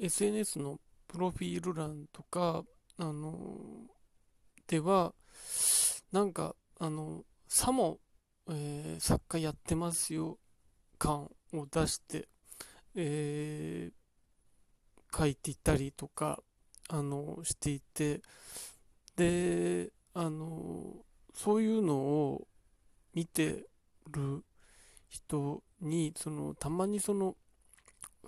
SNS のプロフィール欄とか、あの、では、なんか、あの、さも、えー、作家やってますよ感を出して、えー、書いていたりとか、あの、していて、で、あの、そういうのを見てる人に、その、たまにその、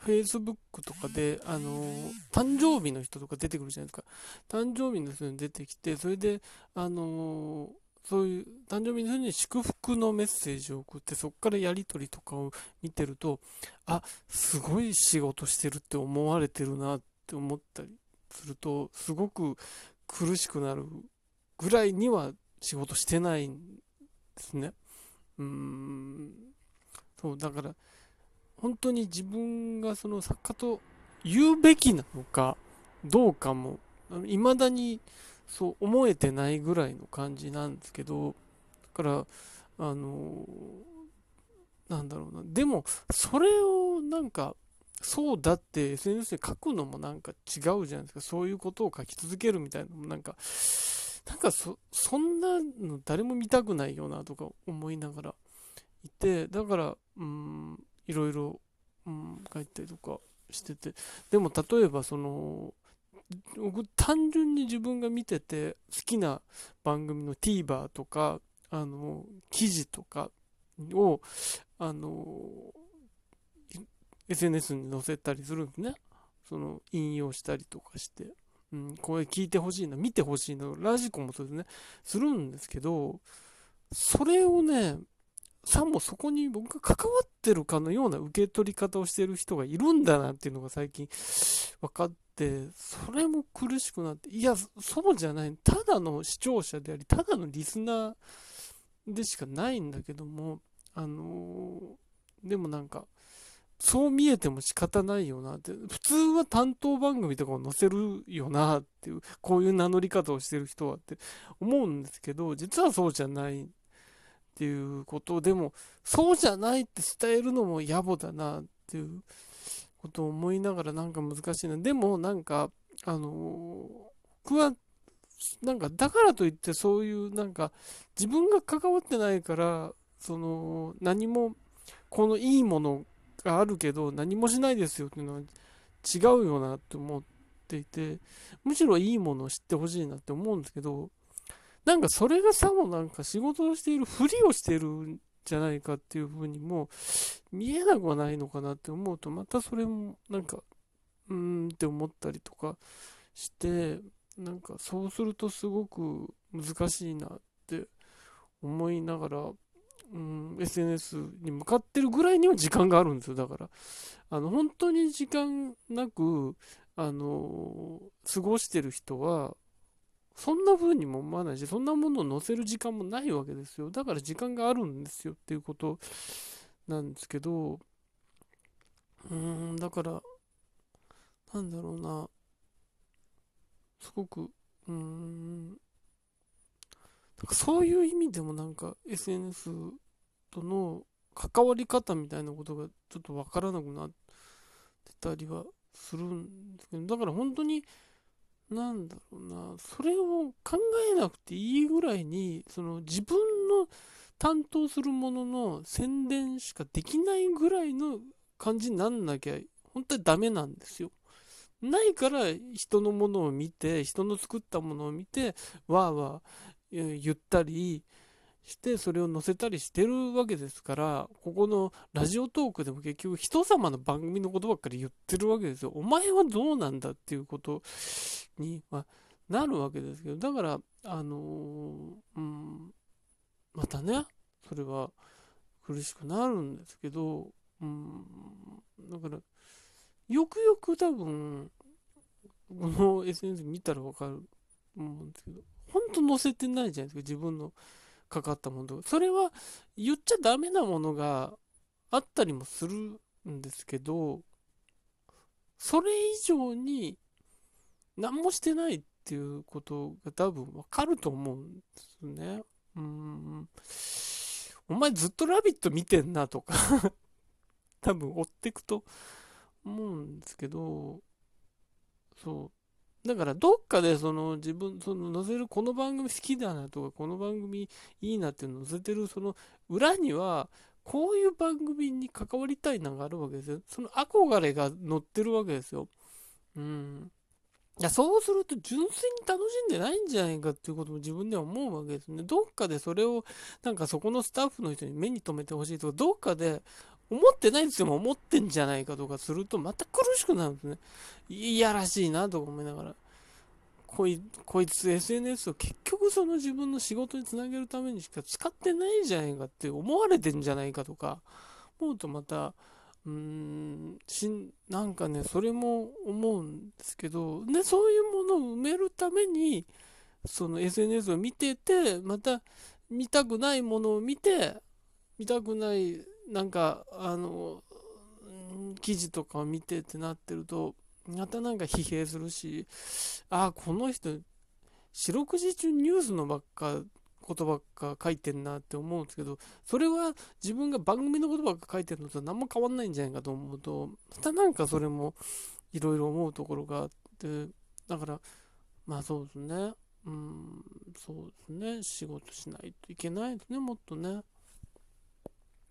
Facebook とかで、あの誕生日の人とか出てくるじゃないですか。誕生日の人に出てきて、それで、あのそういう誕生日の人に祝福のメッセージを送って、そこからやり取りとかを見てると、あ、すごい仕事してるって思われてるなって思ったりすると、すごく苦しくなるぐらいには仕事してないんですね。うーん。そう、だから、本当に自分がその作家と言うべきなのかどうかも、未だにそう思えてないぐらいの感じなんですけど、だから、あのなんだろうな。でも、それをなんか、そうだって SNS で書くのもなんか違うじゃないですか。そういうことを書き続けるみたいなのもなんか、なんかそ、そんなの誰も見たくないよなとか思いながらいて、だから、うん、いろいろ、うん、書いたりとかしてて、でも例えばその、僕単純に自分が見てて好きな番組の TVer とか、あの、記事とかを、あの、SNS に載せたりするんですね。その、引用したりとかして。うん、これ聞いてほしいな、見てほしいな、ラジコもそうですね、するんですけど、それをね、さもそこに僕が関わってるかのような受け取り方をしてる人がいるんだなっていうのが最近分かって、それも苦しくなって、いや、そうじゃない。ただの視聴者であり、ただのリスナーでしかないんだけども、あのー、でもなんか、そう見えても仕方ないよなって、普通は担当番組とかを載せるよなっていう、こういう名乗り方をしてる人はって思うんですけど、実はそうじゃないっていうことでも、そうじゃないって伝えるのも野暮だなっていうことを思いながらなんか難しいな。でもなんか、あの、僕はなんかだからといってそういうなんか自分が関わってないからその何もこのいいものがあるけど何もしないですよっていうのは違うよなって思っていてむしろいいものを知ってほしいなって思うんですけどなんかそれがさもなんか仕事をしているふりをしているんじゃないかっていうふうにも見えなくはないのかなって思うとまたそれもなんかうーんって思ったりとかしてなんかそうするとすごく難しいなって思いながらうん、SNS に向かってるぐらいには時間があるんですよ。だから、あの、本当に時間なく、あの、過ごしてる人は、そんな風にも思わないし、そんなものを載せる時間もないわけですよ。だから時間があるんですよっていうことなんですけど、うーん、だから、なんだろうな、すごく、うーん、なんかそういう意味でもなんか SNS との関わり方みたいなことがちょっとわからなくなってたりはするんですけど、だから本当に、なんだろうな、それを考えなくていいぐらいに、その自分の担当するものの宣伝しかできないぐらいの感じになんなきゃ、本当にダメなんですよ。ないから人のものを見て、人の作ったものを見て、わーわー言ったり、してそれを載せたりしてるわけですからここのラジオトークでも結局人様の番組のことばっかり言ってるわけですよ。お前はどうなんだっていうことに、ま、なるわけですけどだからあの、うんまたねそれは苦しくなるんですけどうんだからよくよく多分この SNS 見たらわかると思うんですけど本当載せてないじゃないですか自分のかかったものそれは言っちゃダメなものがあったりもするんですけどそれ以上に何もしてないっていうことが多分わかると思うんですね。うん。お前ずっとラビット見てんなとか 多分追ってくと思うんですけど、そう。だからどっかでその自分、その載せるこの番組好きだなとか、この番組いいなっていうの載せてるその裏には、こういう番組に関わりたいながあるわけですよ。その憧れが乗ってるわけですよ。うん。いや、そうすると純粋に楽しんでないんじゃないかっていうことも自分では思うわけですね。どっかでそれを、なんかそこのスタッフの人に目に留めてほしいとか、どっかで思ってないんですよ思ってんじゃないかとかするとまた苦しくなるんですね。いやらしいなとか思いながら。こいこいつ SNS を結局その自分の仕事につなげるためにしか使ってないんじゃないかって思われてんじゃないかとか思うとまたうーんしなんかねそれも思うんですけどでそういうものを埋めるためにその SNS を見ててまた見たくないものを見て見たくないなんかあの記事とかを見てってなってるとまたなんか疲弊するしあこの人四六時中ニュースのばっかことばっか書いてんなって思うんですけど、それは自分が番組のことばっか書いてるのと何も変わんないんじゃないかと思うと、またなんかそれもいろいろ思うところがあって、だから、まあそうですね。うん、そうですね。仕事しないといけないですね、もっとね。